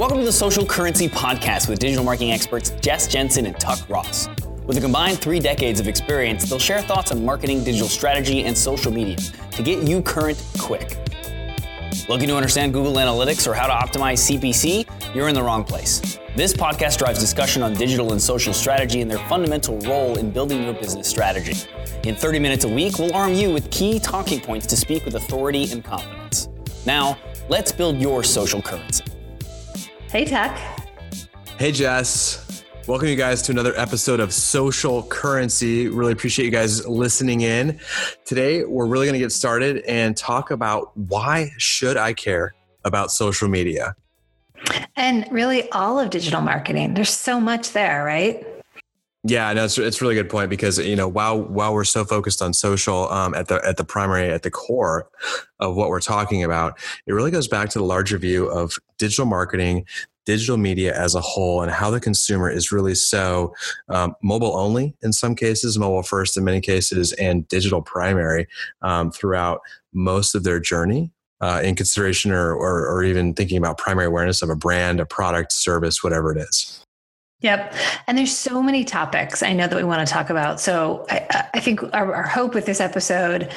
Welcome to the Social Currency Podcast with digital marketing experts Jess Jensen and Tuck Ross. With a combined three decades of experience, they'll share thoughts on marketing, digital strategy, and social media to get you current quick. Looking to understand Google Analytics or how to optimize CPC? You're in the wrong place. This podcast drives discussion on digital and social strategy and their fundamental role in building your business strategy. In 30 minutes a week, we'll arm you with key talking points to speak with authority and confidence. Now, let's build your social currency. Hey, Tuck. Hey, Jess. Welcome you guys to another episode of Social Currency. Really appreciate you guys listening in. Today, we're really going to get started and talk about why should I care about social media? And really all of digital marketing. There's so much there, right? Yeah, no, it's it's a really good point because you know while while we're so focused on social um, at the at the primary at the core of what we're talking about, it really goes back to the larger view of digital marketing, digital media as a whole, and how the consumer is really so um, mobile only in some cases, mobile first in many cases, and digital primary um, throughout most of their journey. Uh, in consideration or, or, or even thinking about primary awareness of a brand, a product, service, whatever it is. Yep. And there's so many topics I know that we want to talk about. So I, I think our, our, hope with this episode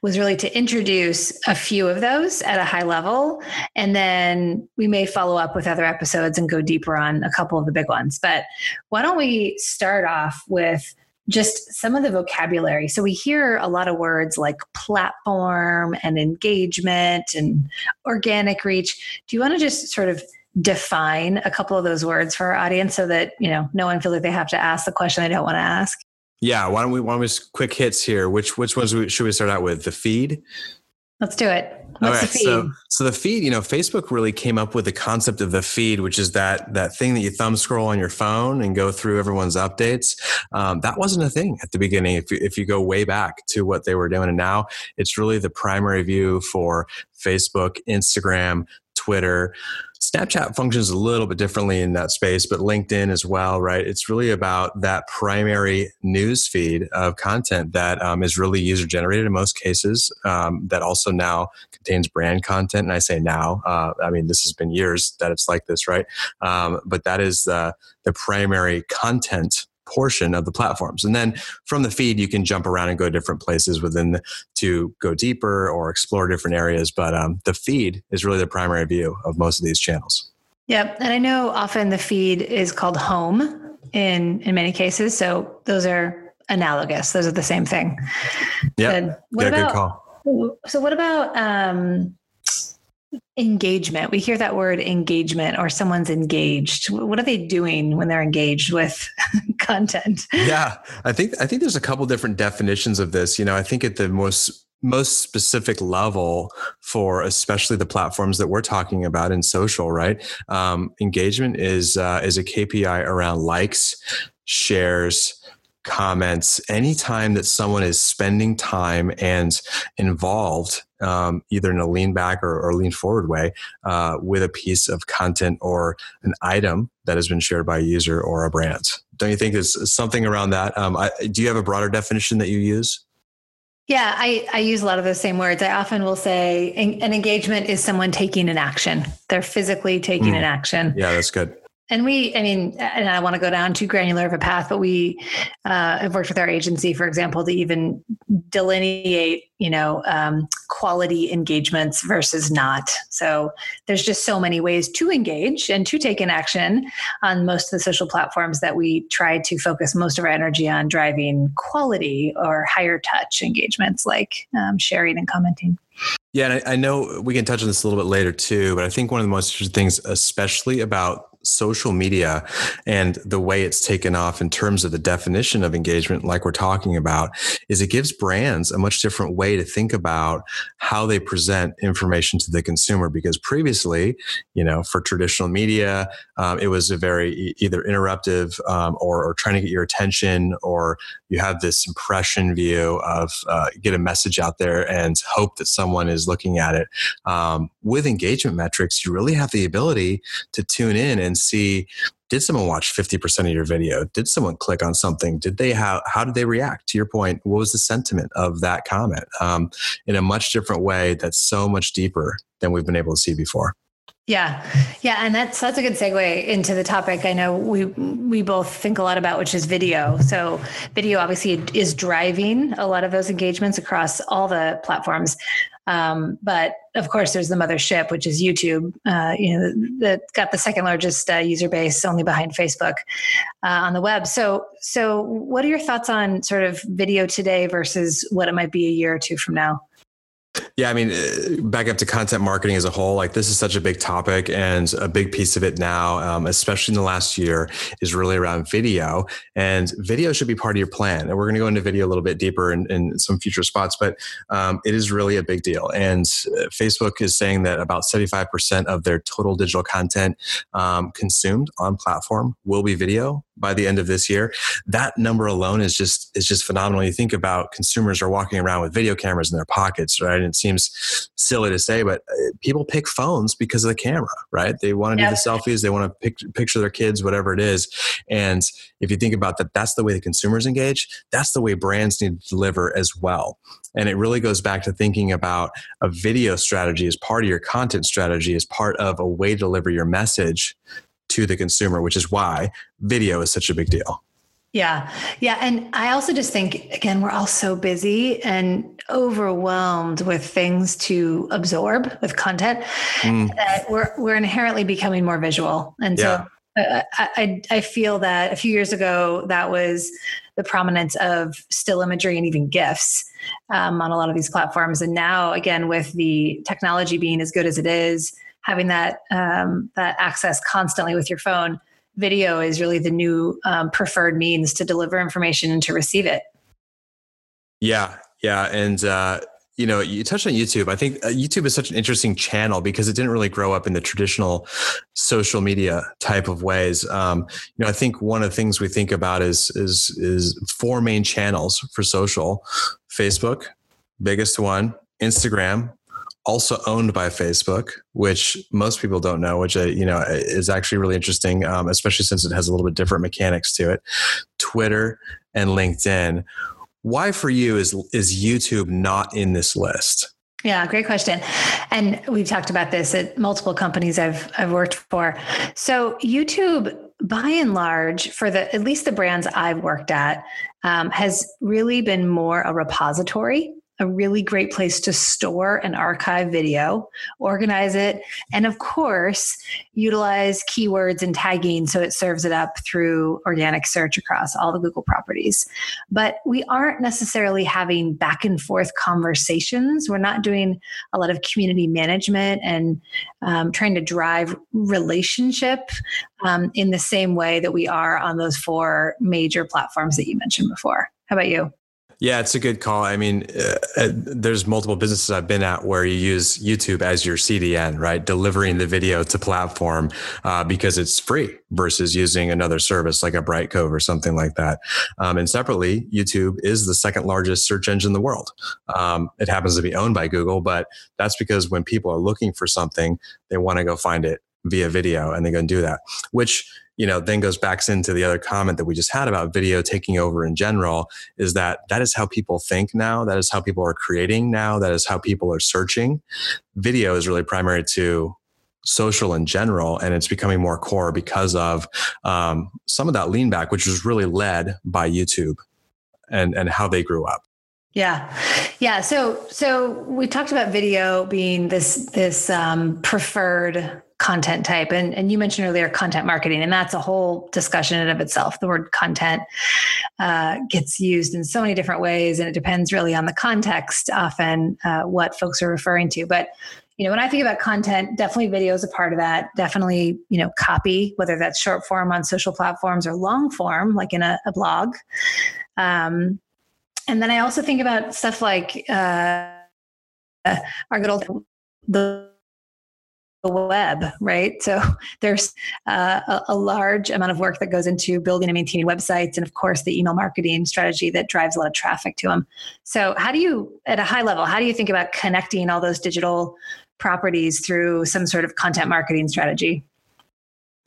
was really to introduce a few of those at a high level. And then we may follow up with other episodes and go deeper on a couple of the big ones. But why don't we start off with just some of the vocabulary. So we hear a lot of words like platform and engagement and organic reach. Do you want to just sort of define a couple of those words for our audience so that you know no one feels like they have to ask the question they don't want to ask yeah why don't we why don't we quick hits here which which ones should we start out with the feed let's do it What's the feed? So, so the feed, you know, Facebook really came up with the concept of the feed, which is that that thing that you thumb scroll on your phone and go through everyone's updates. Um, that wasn't a thing at the beginning. If you, if you go way back to what they were doing, and now it's really the primary view for Facebook, Instagram, Twitter. Snapchat functions a little bit differently in that space, but LinkedIn as well, right? It's really about that primary news feed of content that um, is really user generated in most cases, um, that also now contains brand content. And I say now, uh, I mean, this has been years that it's like this, right? Um, but that is the, the primary content portion of the platforms. And then from the feed, you can jump around and go different places within the, to go deeper or explore different areas. But um, the feed is really the primary view of most of these channels. Yep. And I know often the feed is called home in, in many cases. So those are analogous. Those are the same thing. Yeah. yeah, about, good call. So what about, um, engagement. We hear that word engagement or someone's engaged. What are they doing when they're engaged with content? Yeah i think i think there's a couple different definitions of this. You know i think at the most most specific level for especially the platforms that we're talking about in social right? Um, engagement is uh, is a kpi around likes shares comments anytime that someone is spending time and involved um, either in a lean back or, or lean forward way uh, with a piece of content or an item that has been shared by a user or a brand don't you think there's something around that um, I, do you have a broader definition that you use yeah, I, I use a lot of those same words. I often will say an engagement is someone taking an action. They're physically taking mm. an action. Yeah, that's good and we i mean and i want to go down too granular of a path but we uh, have worked with our agency for example to even delineate you know um, quality engagements versus not. So there's just so many ways to engage and to take an action on most of the social platforms that we try to focus most of our energy on driving quality or higher touch engagements like um, sharing and commenting. Yeah, and I, I, know we can touch on this a little bit later too, but I think one of the most interesting things, especially about social media and the way it's taken off in terms of the definition of engagement, like we're talking about, is it gives brands a much different way to think about how they present information to the consumer. Because previously, you know, for traditional media, um, it was a very either interruptive um, or, or, trying to get your attention, or you have this impression view of uh, get a message out there and hope that someone is looking at it. Um, with engagement metrics, you really have the ability to tune in and see did someone watch 50% of your video did someone click on something did they how how did they react to your point what was the sentiment of that comment um, in a much different way that's so much deeper than we've been able to see before Yeah, yeah, and that's that's a good segue into the topic. I know we we both think a lot about, which is video. So video obviously is driving a lot of those engagements across all the platforms. Um, but of course, there's the mothership, which is YouTube. Uh, you know, that got the second largest uh, user base, only behind Facebook, uh, on the web. So, so what are your thoughts on sort of video today versus what it might be a year or two from now? Yeah, I mean, uh, back up to content marketing as a whole, like this is such a big topic, and a big piece of it now, um, especially in the last year, is really around video. And video should be part of your plan. And we're going to go into video a little bit deeper in, in some future spots, but um, it is really a big deal. And uh, Facebook is saying that about 75% of their total digital content um, consumed on platform will be video by the end of this year. That number alone is just is just phenomenal. You think about consumers are walking around with video cameras in their pockets, right? And it seems silly to say, but uh, people pick phones because of the camera, right? They want to do the selfies, they want to pic- picture their kids, whatever it is. And if you think about that, that's the way the consumers engage. That's the way brands need to deliver as well. And it really goes back to thinking about a video strategy as part of your content strategy, as part of a way to deliver your message to the consumer, which is why video is such a big deal. Yeah. Yeah. And I also just think, again, we're all so busy and overwhelmed with things to absorb with content mm. that we're, we're inherently becoming more visual. And so uh, I, I feel that a few years ago, that was the prominence of still imagery and even GIFs um, on a lot of these platforms. And now, again, with the technology being as good as it is, having that um, that access constantly with your phone, video is really the new um, preferred means to deliver information and to receive it. Yeah, yeah, and uh, you know, you touched on YouTube. I think uh, YouTube is such an interesting channel because it didn't really grow up in the traditional social media type of ways. Um, you know, I think one of the things we think about is is is four main channels for social: Facebook, biggest one, Instagram, also owned by Facebook, which most people don't know, which uh, you know is actually really interesting, um, especially since it has a little bit different mechanics to it. Twitter and LinkedIn. Why for you is is YouTube not in this list? Yeah, great question. And we've talked about this at multiple companies I've I've worked for. So YouTube, by and large, for the at least the brands I've worked at, um, has really been more a repository a really great place to store and archive video, organize it, and of course, utilize keywords and tagging so it serves it up through organic search across all the Google properties. But we aren't necessarily having back and forth conversations. We're not doing a lot of community management and um, trying to drive relationship um, in the same way that we are on those four major platforms that you mentioned before. How about you? Yeah, it's a good call. I mean, uh, uh, there's multiple businesses I've been at where you use YouTube as your CDN, right? Delivering the video to platform uh, because it's free versus using another service like a Brightcove or something like that. Um, and separately, YouTube is the second largest search engine in the world. Um, it happens to be owned by Google, but that's because when people are looking for something, they want to go find it via video and they go and do that, which you know then goes back into the other comment that we just had about video taking over in general is that that is how people think now that is how people are creating now that is how people are searching video is really primary to social in general and it's becoming more core because of um, some of that lean back which was really led by youtube and and how they grew up yeah. Yeah. So so we talked about video being this this um, preferred content type. And, and you mentioned earlier content marketing and that's a whole discussion in of itself. The word content uh, gets used in so many different ways and it depends really on the context often uh, what folks are referring to. But you know when i think about content definitely video is a part of that. Definitely you know copy whether that's short form on social platforms or long form like in a, a blog. Um, and then i also think about stuff like uh, our good old the web, right? So there's uh, a, a, large amount of work that goes into building and maintaining websites, and of course, the email marketing strategy that drives a lot of traffic to them. So, how do you, at a high level, how do you think about connecting all those digital properties through some sort of content marketing strategy?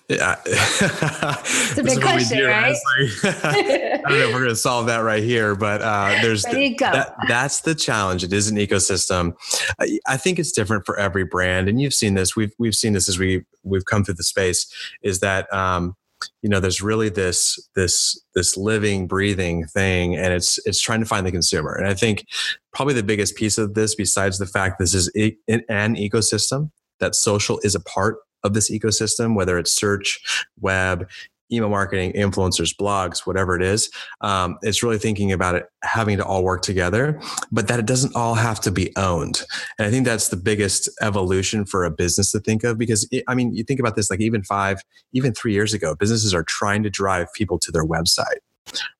Yeah. it's a big question, right? I don't know if we're going to solve that right here, but uh, there's the, that, that's the challenge. It is an ecosystem. I, I, think it's different for every brand, and you've seen this. We've we've seen this as we we've come through the space. Is that um, you know there's really this this this living breathing thing and it's it's trying to find the consumer and i think probably the biggest piece of this besides the fact this is an ecosystem that social is a part of this ecosystem, whether it's search, web, email marketing, influencers, blogs, whatever it is. Um, it's really thinking about it having to all work together, but that it doesn't all have to be owned. And I think that's the biggest evolution for a business to think of because, it, I mean, you think about this like even five, even three years ago, businesses are trying to drive people to their website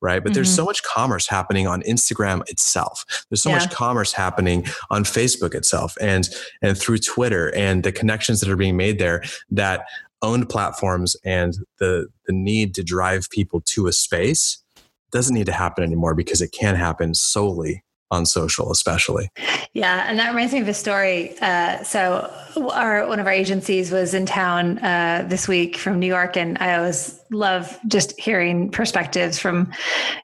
right? But mm-hmm. there's so much commerce happening on Instagram itself. There's so yeah. much commerce happening on Facebook itself and and through Twitter and the connections that are being made there that owned platforms and the the need to drive people to a space doesn't need to happen anymore because it can happen solely on social especially. Yeah and that reminds me of a story uh, so our one of our agencies was in town uh, this week from new york and i always love just hearing perspectives from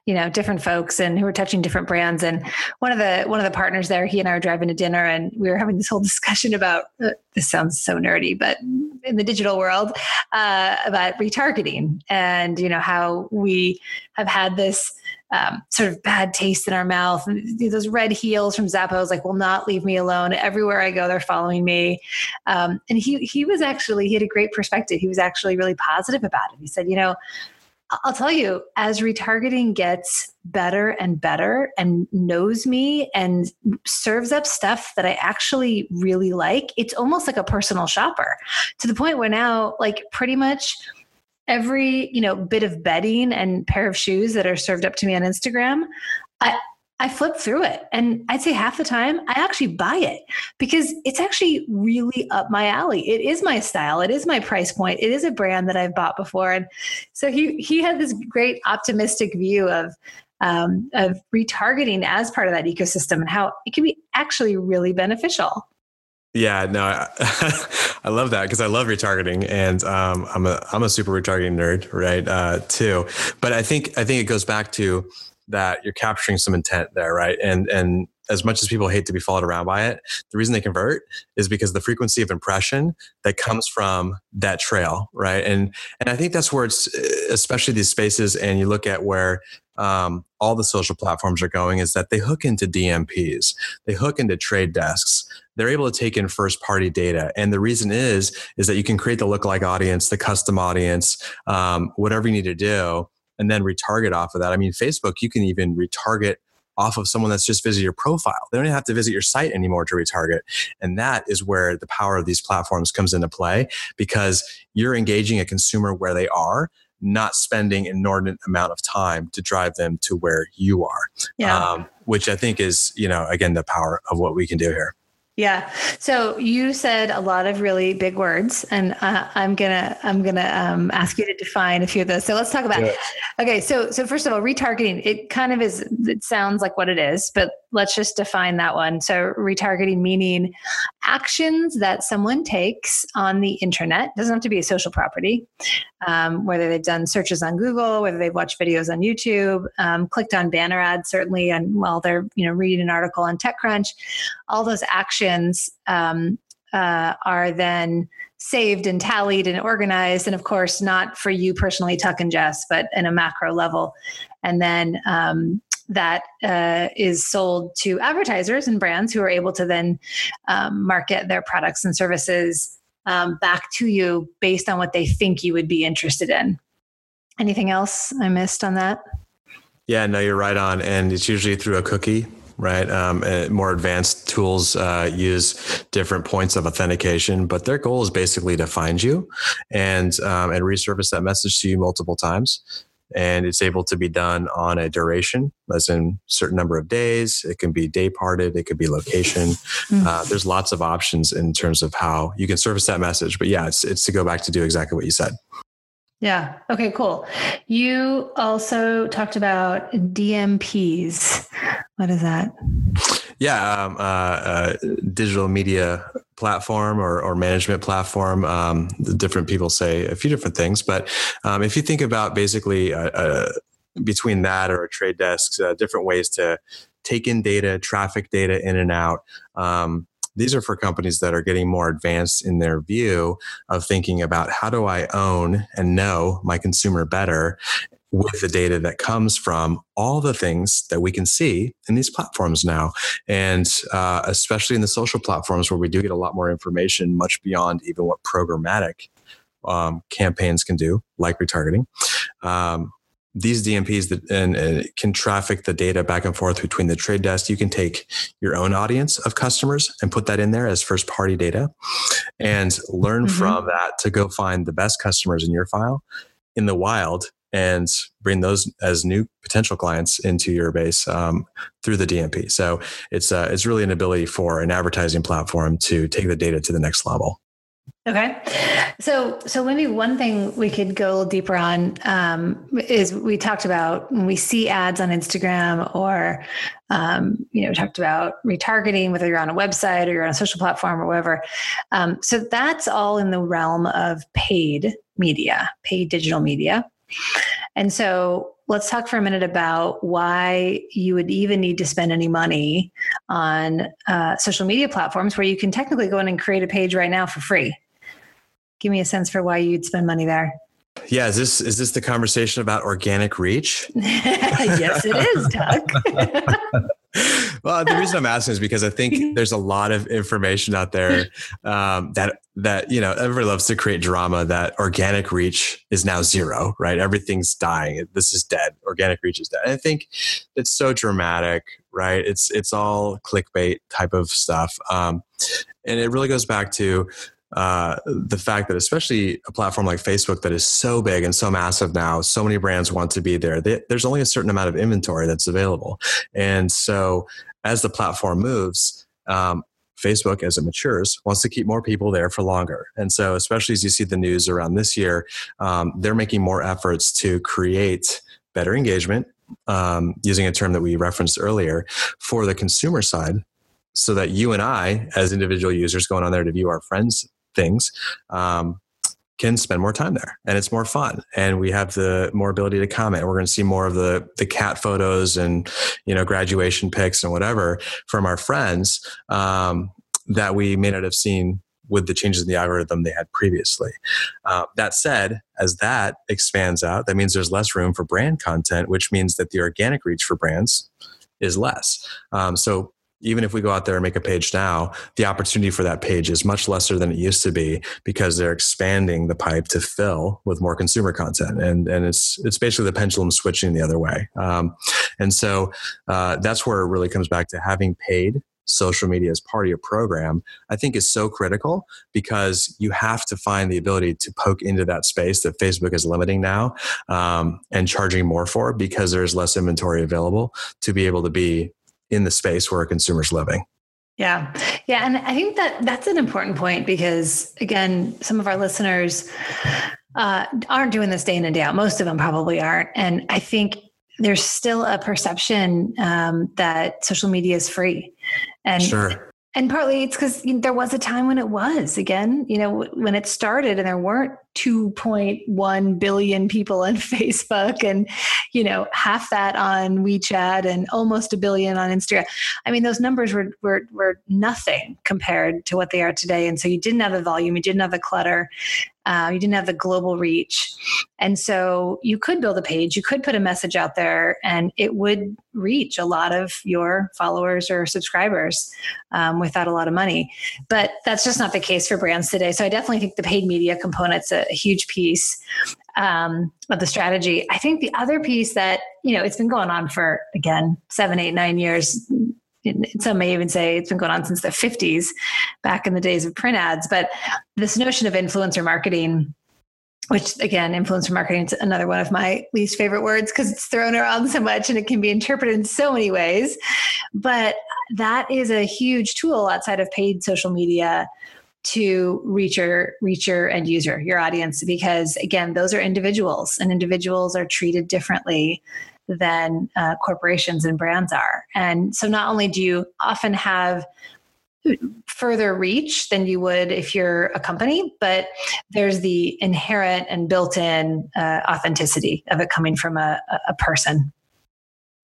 you know different folks and who are touching different brands and one of the one of the partners there he and i were driving to dinner and we were having this whole discussion about uh, this sounds so nerdy but in the digital world uh, about retargeting and you know how we have had this um, sort of bad taste in our mouth. Those red heels from Zappos, like, will not leave me alone. Everywhere I go, they're following me. Um, and he he was actually he had a great perspective. He was actually really positive about it. He said, you know. I'll tell you, as retargeting gets better and better and knows me and serves up stuff that I actually really like, it's almost like a personal shopper to the point where now, like, pretty much every you know bit of bedding and pair of shoes that are served up to me on Instagram, I I flip through it and I'd say half the time I actually buy it because it's actually really up my alley. It is my style. It is my price point. It is a brand that I've bought before. And so he he had this great optimistic view of um, of retargeting as part of that ecosystem and how it can be actually really beneficial. Yeah, no, I, I love that because I love retargeting, and um, I'm a I'm a super retargeting nerd, right? Uh, too, but I think I think it goes back to that you're capturing some intent there, right? And and as much as people hate to be followed around by it, the reason they convert is because the frequency of impression that comes from that trail, right? And and I think that's where it's especially these spaces, and you look at where um, all the social platforms are going is that they hook into DMPs, they hook into trade desks. They're able to take in first party data, and the reason is is that you can create the lookalike audience, the custom audience, um, whatever you need to do, and then retarget off of that. I mean, Facebook, you can even retarget off of someone that's just visited your profile. They don't even have to visit your site anymore to retarget. And that is where the power of these platforms comes into play because you're engaging a consumer where they are not spending an inordinate amount of time to drive them to where you are. Yeah. Um, which I think is, you know, again, the power of what we can do here. Yeah. So you said a lot of really big words, and uh, I'm gonna I'm gonna um, ask you to define a few of those. So let's talk about. Yeah. Okay. So so first of all, retargeting. It kind of is. It sounds like what it is, but let's just define that one. So retargeting meaning actions that someone takes on the internet. Doesn't have to be a social property. Um, whether they've done searches on Google, whether they've watched videos on YouTube, um, clicked on banner ads, certainly, and while they're you know reading an article on TechCrunch, all those actions um, uh, are then saved and tallied and organized and of course not for you personally tuck and jess but in a macro level and then um, that uh, is sold to advertisers and brands who are able to then um, market their products and services um, back to you based on what they think you would be interested in. Anything else I missed on that? Yeah, no, you're right on. And it's usually through a cookie, right? Um, more advanced tools uh, use different points of authentication, but their goal is basically to find you and um, and resurface that message to you multiple times and it's able to be done on a duration, as in certain number of days. It can be day parted, it could be location. Mm-hmm. Uh, there's lots of options in terms of how you can service that message. But yeah, it's it's to go back to do exactly what you said. Yeah. Okay, cool. You also talked about DMPs. What is that? Yeah, um, uh, uh, digital media platform or, or management platform. Um, different people say a few different things, but um, if you think about basically uh, uh, between that or a trade desk, uh, different ways to take in data, traffic data in and out. Um, these are for companies that are getting more advanced in their view of thinking about how do I own and know my consumer better with the data that comes from all the things that we can see in these platforms now. And uh, especially in the social platforms where we do get a lot more information, much beyond even what programmatic um, campaigns can do, like retargeting. Um, these DMPs that and, and, can traffic the data back and forth between the trade desk. You can take your own audience of customers and put that in there as first party data and learn mm-hmm. from that to go find the best customers in your file in the wild and bring those as new potential clients into your base um, through the DMP. So it's uh, it's really an ability for an advertising platform to take the data to the next level. Okay, so so maybe one thing we could go deeper on um, is we talked about when we see ads on Instagram or um, you know talked about retargeting whether you're on a website or you're on a social platform or whatever. Um, so that's all in the realm of paid media, paid digital media. And so let's talk for a minute about why you would even need to spend any money on uh, social media platforms where you can technically go in and create a page right now for free. Give me a sense for why you'd spend money there. Yeah, is this is this the conversation about organic reach? yes, it is, Tuck. well, the reason I'm asking is because I think there's a lot of information out there um, that that you know everybody loves to create drama. That organic reach is now zero, right? Everything's dying. This is dead. Organic reach is dead. And I think it's so dramatic, right? It's it's all clickbait type of stuff, um, and it really goes back to uh, the fact that especially a platform like Facebook that is so big and so massive now, so many brands want to be there. They, there's only a certain amount of inventory that's available, and so as the platform moves. Um, Facebook, as it matures, wants to keep more people there for longer. And so, especially as you see the news around this year, um, they're making more efforts to create better engagement, um, using a term that we referenced earlier, for the consumer side, so that you and I, as individual users going on there to view our friends' things, um, can spend more time there and it's more fun and we have the more ability to comment we're going to see more of the the cat photos and you know graduation pics and whatever from our friends um, that we may not have seen with the changes in the algorithm they had previously. Uh, that said, as that expands out, that means there's less room for brand content, which means that the organic reach for brands is less. Um, so even if we go out there and make a page now, the opportunity for that page is much lesser than it used to be because they're expanding the pipe to fill with more consumer content, and and it's it's basically the pendulum switching the other way. Um, and so uh, that's where it really comes back to having paid social media as part of your program, I think is so critical because you have to find the ability to poke into that space that Facebook is limiting now um, and charging more for because there's less inventory available to be able to be in the space where a consumer's living. Yeah. Yeah. And I think that that's an important point because, again, some of our listeners uh, aren't doing this day in and day out. Most of them probably aren't. And I think there's still a perception um, that social media is free. And sure and partly it's because you know, there was a time when it was again you know when it started and there weren't 2.1 billion people on facebook and you know half that on wechat and almost a billion on instagram i mean those numbers were, were were nothing compared to what they are today and so you didn't have the volume you didn't have the clutter uh, you didn't have the global reach. And so you could build a page, you could put a message out there, and it would reach a lot of your followers or subscribers um, without a lot of money. But that's just not the case for brands today. So I definitely think the paid media component's a, a huge piece. Um, of the strategy. I think the other piece that, you know, it's been going on for, again, seven, eight, nine years, some may even say it's been going on since the 50s, back in the days of print ads. But this notion of influencer marketing, which again, influencer marketing is another one of my least favorite words because it's thrown around so much and it can be interpreted in so many ways. But that is a huge tool outside of paid social media to reach your reach your end user your audience because again those are individuals and individuals are treated differently than uh, corporations and brands are. And so not only do you often have further reach than you would if you're a company, but there's the inherent and built-in uh, authenticity of it coming from a, a person.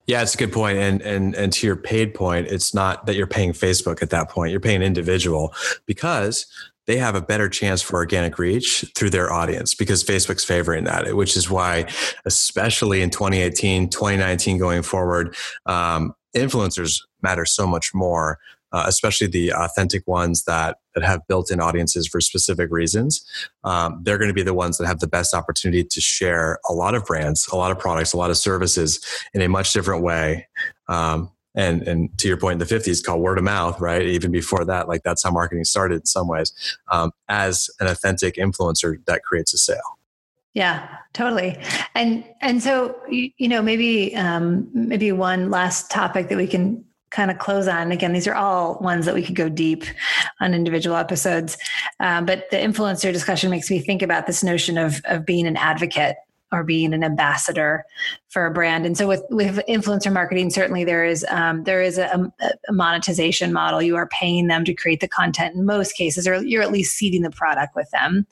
Yeah, it's a good point. And and and to your paid point, it's not that you're paying Facebook at that point. You're paying individual because they have a better chance for organic reach through their audience because Facebook's favoring that, which is why, especially in 2018, 2019 going forward, um, influencers matter so much more uh, especially the authentic ones that that have built-in audiences for specific reasons. Um, they're going to be the ones that have the best opportunity to share a lot of brands, a lot of products, a lot of services in a much different way. Um, and and to your point in the 50s called word of mouth right even before that like that's how marketing started in some ways um, as an authentic influencer that creates a sale yeah totally and and so you, you know maybe um, maybe one last topic that we can kind of close on. Again, these are all ones that we could go deep on individual episodes. Um, but the influencer discussion makes me think about this notion of, of being an advocate or being an ambassador for a brand. And so with, with influencer marketing, certainly there is um, there is a, a, monetization model. You are paying them to create the content in most cases, or you're at least seeding the product with them.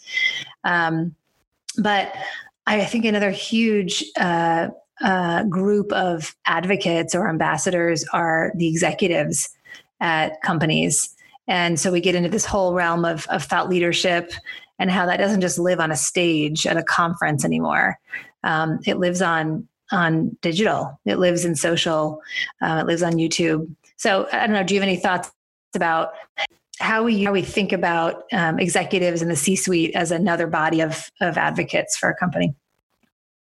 Um, but I think another huge uh, uh, group of advocates or ambassadors are the executives at companies. And so we get into this whole realm of, of thought leadership and how that doesn't just live on a stage at a conference anymore. Um, it lives on on digital. It lives in social. Uh, it lives on YouTube. So I don't know. Do you have any thoughts about how we how we think about um, executives in the C-suite as another body of of advocates for a company?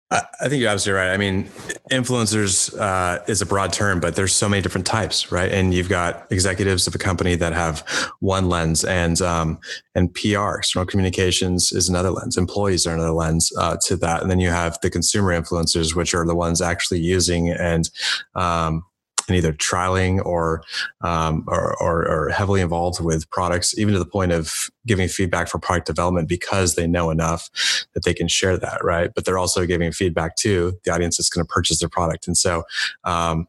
I think you're absolutely right. I mean, influencers uh, is a broad term, but there's so many different types, right? And you've got executives of a company that have one lens, and um, and PR, external communications, is another lens. Employees are another lens uh, to that, and then you have the consumer influencers, which are the ones actually using and um, and either trialing or, um, or, or, or heavily involved with products, even to the point of giving feedback for product development because they know enough that they can share that, right? But they're also giving feedback to the audience that's going to purchase their product. And so, um,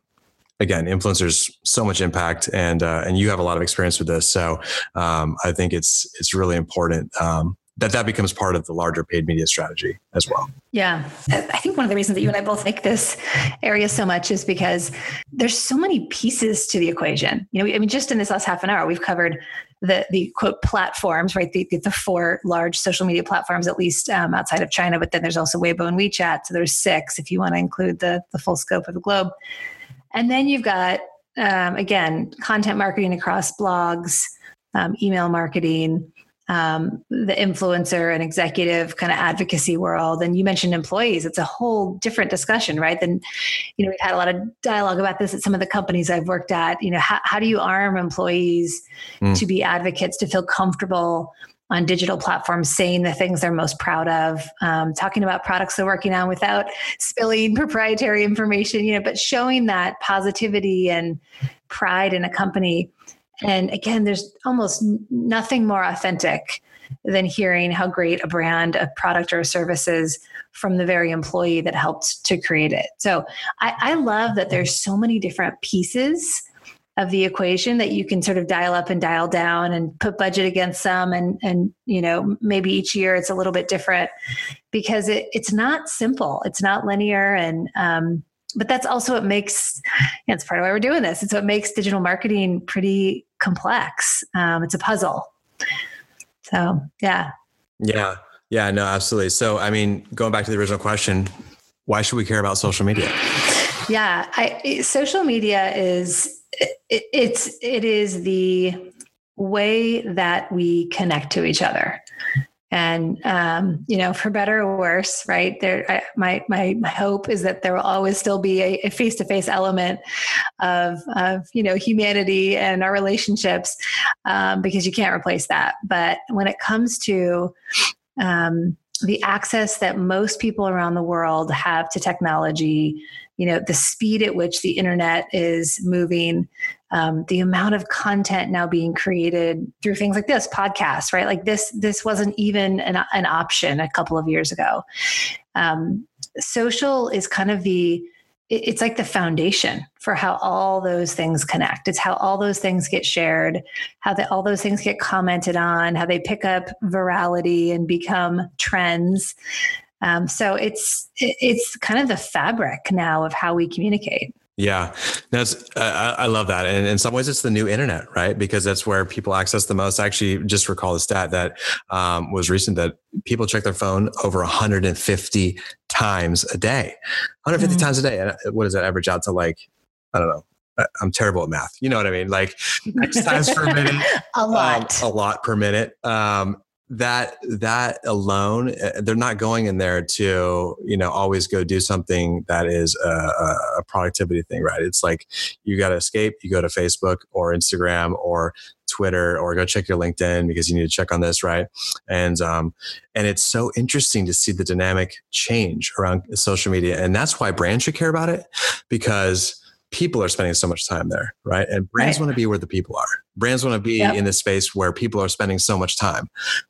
again, influencers so much impact, and uh, and you have a lot of experience with this. So um, I think it's it's really important um, that that becomes part of the larger paid media strategy as well. Yeah. I think one of the reasons that you and I both like this area so much is because there's so many pieces to the equation. You know, I mean, just in this last half an hour, we've covered the the quote platforms, right? The, the four large social media platforms, at least um, outside of China. But then there's also Weibo and WeChat. So there's six if you want to include the the full scope of the globe. And then you've got um, again content marketing across blogs, um, email marketing, um, the influencer and executive kind of advocacy world. And you mentioned employees; it's a whole different discussion, right? Then, you know, we've had a lot of dialogue about this at some of the companies I've worked at. You know, how, how do you arm employees mm. to be advocates to feel comfortable? on digital platforms saying the things they're most proud of um, talking about products they're working on without spilling proprietary information you know but showing that positivity and pride in a company and again, there's almost nothing more authentic than hearing how great a brand, a product, or a service is from the very employee that helped to create it. So I, I love that there's so many different pieces of the equation that you can sort of dial up and dial down and put budget against some and and you know maybe each year it's a little bit different because it, it's not simple it's not linear and um, but that's also what makes it's part of why we're doing this it's what makes digital marketing pretty complex. Um, it's a puzzle. So yeah. Yeah. Yeah no absolutely. So i mean going back to the original question why should we care about social media? Yeah I, social media is it, it's it is the way that we connect to each other and um, you know for better or worse right there I, my, my hope is that there will always still be a, face-to-face element of of you know humanity and our relationships um, because you can't replace that. But when it comes to um, the access that most people around the world have to technology you know the speed at which the internet is moving um, the amount of content now being created through things like this podcast right? Like this this wasn't even an, an option a couple of years ago. Um, social is kind of the it's like the foundation for how all those things connect. It's how all those things get shared, how the, all those things get commented on, how they pick up virality and become trends. Um, so it's it's kind of the fabric now of how we communicate. Yeah, that's uh, I love that, and in some ways, it's the new internet, right? Because that's where people access the most. I actually just recall the stat that um, was recent that people check their phone over 150 times a day, 150 mm-hmm. times a day. And uh, what does that average out to? Like, I don't know. I'm terrible at math. You know what I mean? Like times per minute. a lot. Um, a lot per minute. Um, that that alone eh, they're not going in there to you know always go do something that is a, a productivity thing right? It's like you got to escape you go to facebook or instagram or twitter or go check your linkedin because you need to check on this right? And um and it's so interesting to see the dynamic change around social media and that's why brands should care about it because people are spending so much time there, right? And brands right. want to be where the people are. Brands want to be yep. in the space where people are spending so much time.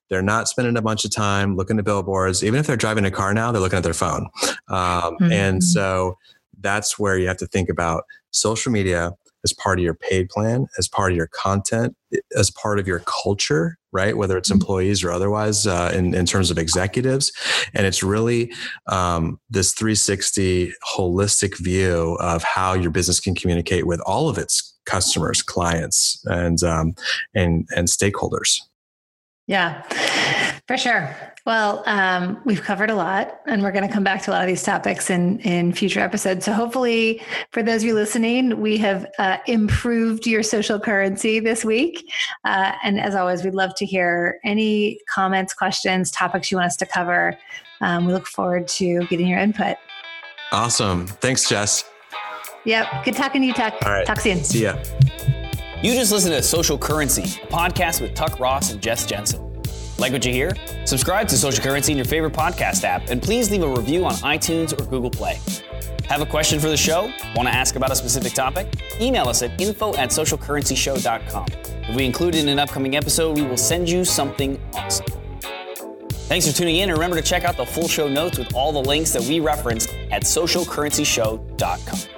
They're not spending a bunch of time looking at billboards. Even if they're driving a car now, they're looking at their phone. Um, mm-hmm. And so that's where you have to think about social media as part of your paid plan, as part of your content, as part of your culture, right? Whether it's mm-hmm. employees or otherwise, uh, in, in terms of executives. And it's really um, this 360 holistic view of how your business can communicate with all of its customers, clients, and um, and and stakeholders. Yeah, for sure. Well, um, we've covered a lot, and we're going to come back to a lot of these topics in in future episodes. So, hopefully, for those of you listening, we have uh, improved your social currency this week. Uh, and as always, we'd love to hear any comments, questions, topics you want us to cover. Um, we look forward to getting your input. Awesome. Thanks, Jess. Yep. Good talking to you, Tuck. All right. Talk soon. See ya. You just listened to Social Currency, a podcast with Tuck Ross and Jess Jensen. Like what you hear? Subscribe to Social Currency in your favorite podcast app and please leave a review on iTunes or Google Play. Have a question for the show? Want to ask about a specific topic? Email us at info at socialcurrencyshow.com. If we include it in an upcoming episode, we will send you something awesome. Thanks for tuning in and remember to check out the full show notes with all the links that we referenced at socialcurrencyshow.com.